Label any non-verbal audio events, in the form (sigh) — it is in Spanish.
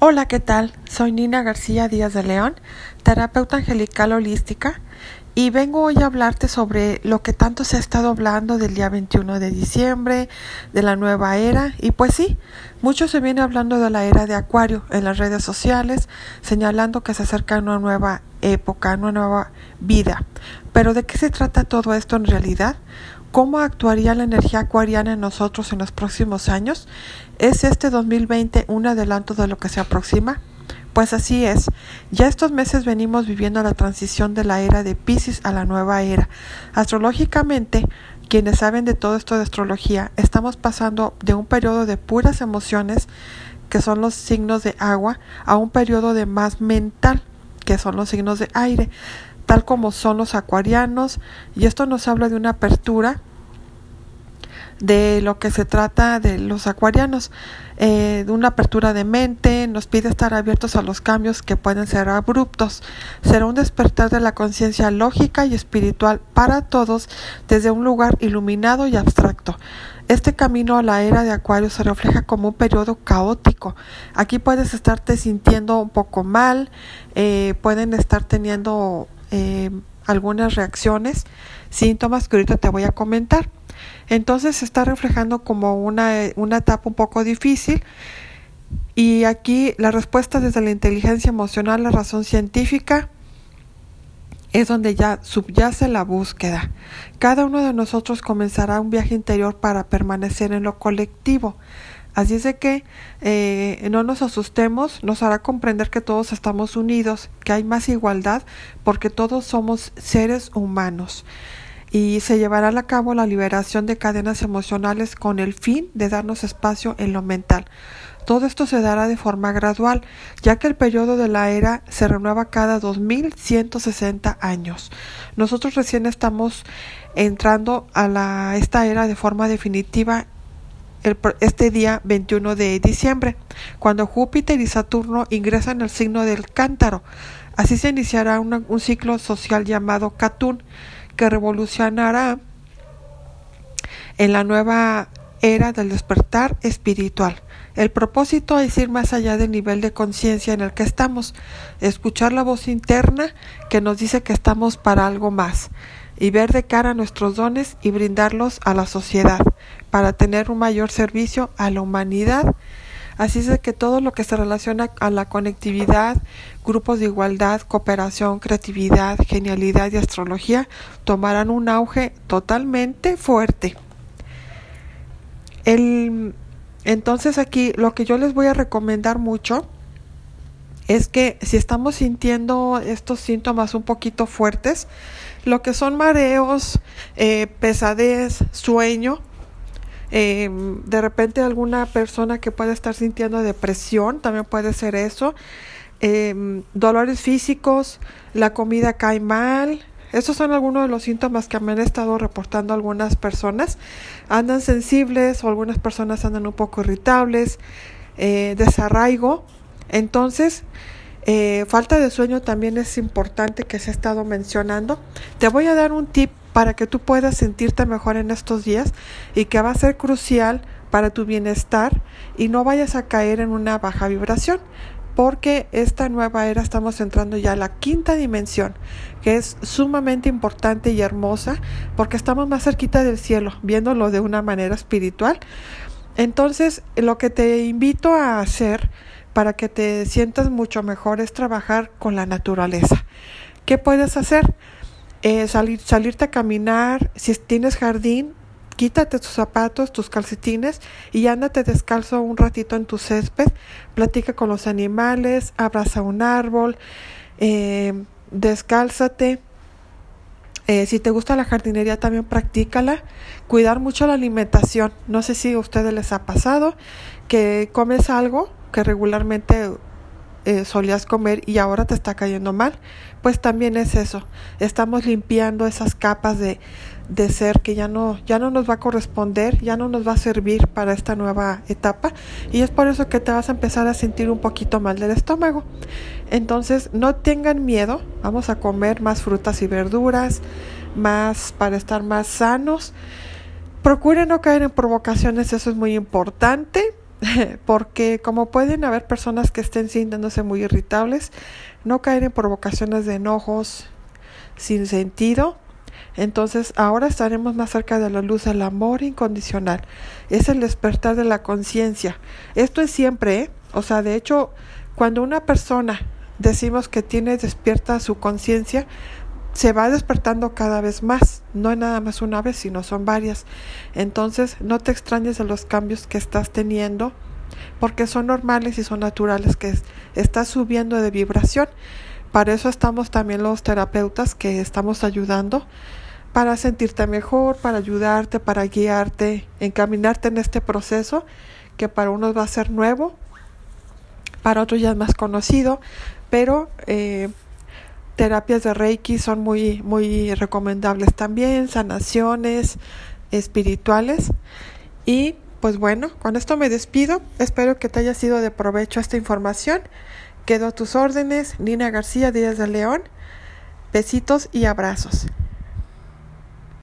Hola, ¿qué tal? Soy Nina García Díaz de León, terapeuta angelical holística, y vengo hoy a hablarte sobre lo que tanto se ha estado hablando del día 21 de diciembre, de la nueva era, y pues sí, mucho se viene hablando de la era de Acuario en las redes sociales, señalando que se acerca una nueva época, una nueva vida. Pero ¿de qué se trata todo esto en realidad? ¿Cómo actuaría la energía acuariana en nosotros en los próximos años? ¿Es este 2020 un adelanto de lo que se aproxima? Pues así es. Ya estos meses venimos viviendo la transición de la era de Pisces a la nueva era. Astrológicamente, quienes saben de todo esto de astrología, estamos pasando de un periodo de puras emociones, que son los signos de agua, a un periodo de más mental, que son los signos de aire tal como son los acuarianos, y esto nos habla de una apertura de lo que se trata de los acuarianos, eh, de una apertura de mente, nos pide estar abiertos a los cambios que pueden ser abruptos. Será un despertar de la conciencia lógica y espiritual para todos desde un lugar iluminado y abstracto. Este camino a la era de Acuario se refleja como un periodo caótico. Aquí puedes estarte sintiendo un poco mal, eh, pueden estar teniendo eh, algunas reacciones, síntomas que ahorita te voy a comentar. Entonces se está reflejando como una, una etapa un poco difícil y aquí la respuesta desde la inteligencia emocional, la razón científica, es donde ya subyace la búsqueda. Cada uno de nosotros comenzará un viaje interior para permanecer en lo colectivo. Así es de que eh, no nos asustemos, nos hará comprender que todos estamos unidos, que hay más igualdad, porque todos somos seres humanos. Y se llevará a cabo la liberación de cadenas emocionales con el fin de darnos espacio en lo mental. Todo esto se dará de forma gradual, ya que el periodo de la era se renueva cada 2160 años. Nosotros recién estamos entrando a la, esta era de forma definitiva este día 21 de diciembre, cuando Júpiter y Saturno ingresan al signo del cántaro. Así se iniciará un ciclo social llamado Catún, que revolucionará en la nueva era del despertar espiritual. El propósito es ir más allá del nivel de conciencia en el que estamos, escuchar la voz interna que nos dice que estamos para algo más y ver de cara nuestros dones y brindarlos a la sociedad para tener un mayor servicio a la humanidad. Así es que todo lo que se relaciona a la conectividad, grupos de igualdad, cooperación, creatividad, genialidad y astrología tomarán un auge totalmente fuerte. El, entonces aquí lo que yo les voy a recomendar mucho es que si estamos sintiendo estos síntomas un poquito fuertes, lo que son mareos, eh, pesadez, sueño, eh, de repente alguna persona que puede estar sintiendo depresión, también puede ser eso, eh, dolores físicos, la comida cae mal, esos son algunos de los síntomas que me han estado reportando algunas personas. Andan sensibles o algunas personas andan un poco irritables, desarraigo. Entonces, eh, falta de sueño también es importante que se ha estado mencionando. Te voy a dar un tip para que tú puedas sentirte mejor en estos días y que va a ser crucial para tu bienestar y no vayas a caer en una baja vibración porque esta nueva era estamos entrando ya a la quinta dimensión, que es sumamente importante y hermosa, porque estamos más cerquita del cielo, viéndolo de una manera espiritual. Entonces, lo que te invito a hacer para que te sientas mucho mejor es trabajar con la naturaleza. ¿Qué puedes hacer? Eh, salir, salirte a caminar, si tienes jardín, quítate tus zapatos, tus calcetines y ándate descalzo un ratito en tu césped, platica con los animales, abraza un árbol, eh, descálzate. Eh, si te gusta la jardinería también practícala. Cuidar mucho la alimentación. No sé si a ustedes les ha pasado que comes algo que regularmente eh, solías comer y ahora te está cayendo mal, pues también es eso. Estamos limpiando esas capas de, de ser que ya no, ya no nos va a corresponder, ya no nos va a servir para esta nueva etapa y es por eso que te vas a empezar a sentir un poquito mal del estómago. Entonces no tengan miedo, vamos a comer más frutas y verduras, más para estar más sanos. Procuren no caer en provocaciones, eso es muy importante (laughs) porque como pueden haber personas que estén sintiéndose muy irritables, no caer en provocaciones de enojos sin sentido. Entonces ahora estaremos más cerca de la luz del amor incondicional. Es el despertar de la conciencia. Esto es siempre, ¿eh? o sea, de hecho, cuando una persona decimos que tiene despierta su conciencia, se va despertando cada vez más. No es nada más una vez, sino son varias. Entonces, no te extrañes de los cambios que estás teniendo, porque son normales y son naturales, que estás subiendo de vibración. Para eso estamos también los terapeutas que estamos ayudando para sentirte mejor, para ayudarte, para guiarte, encaminarte en este proceso que para unos va a ser nuevo, para otros ya es más conocido, pero eh, terapias de Reiki son muy, muy recomendables también, sanaciones espirituales. Y pues bueno, con esto me despido. Espero que te haya sido de provecho esta información. Quedo a tus órdenes, Nina García Díaz de León. Besitos y abrazos.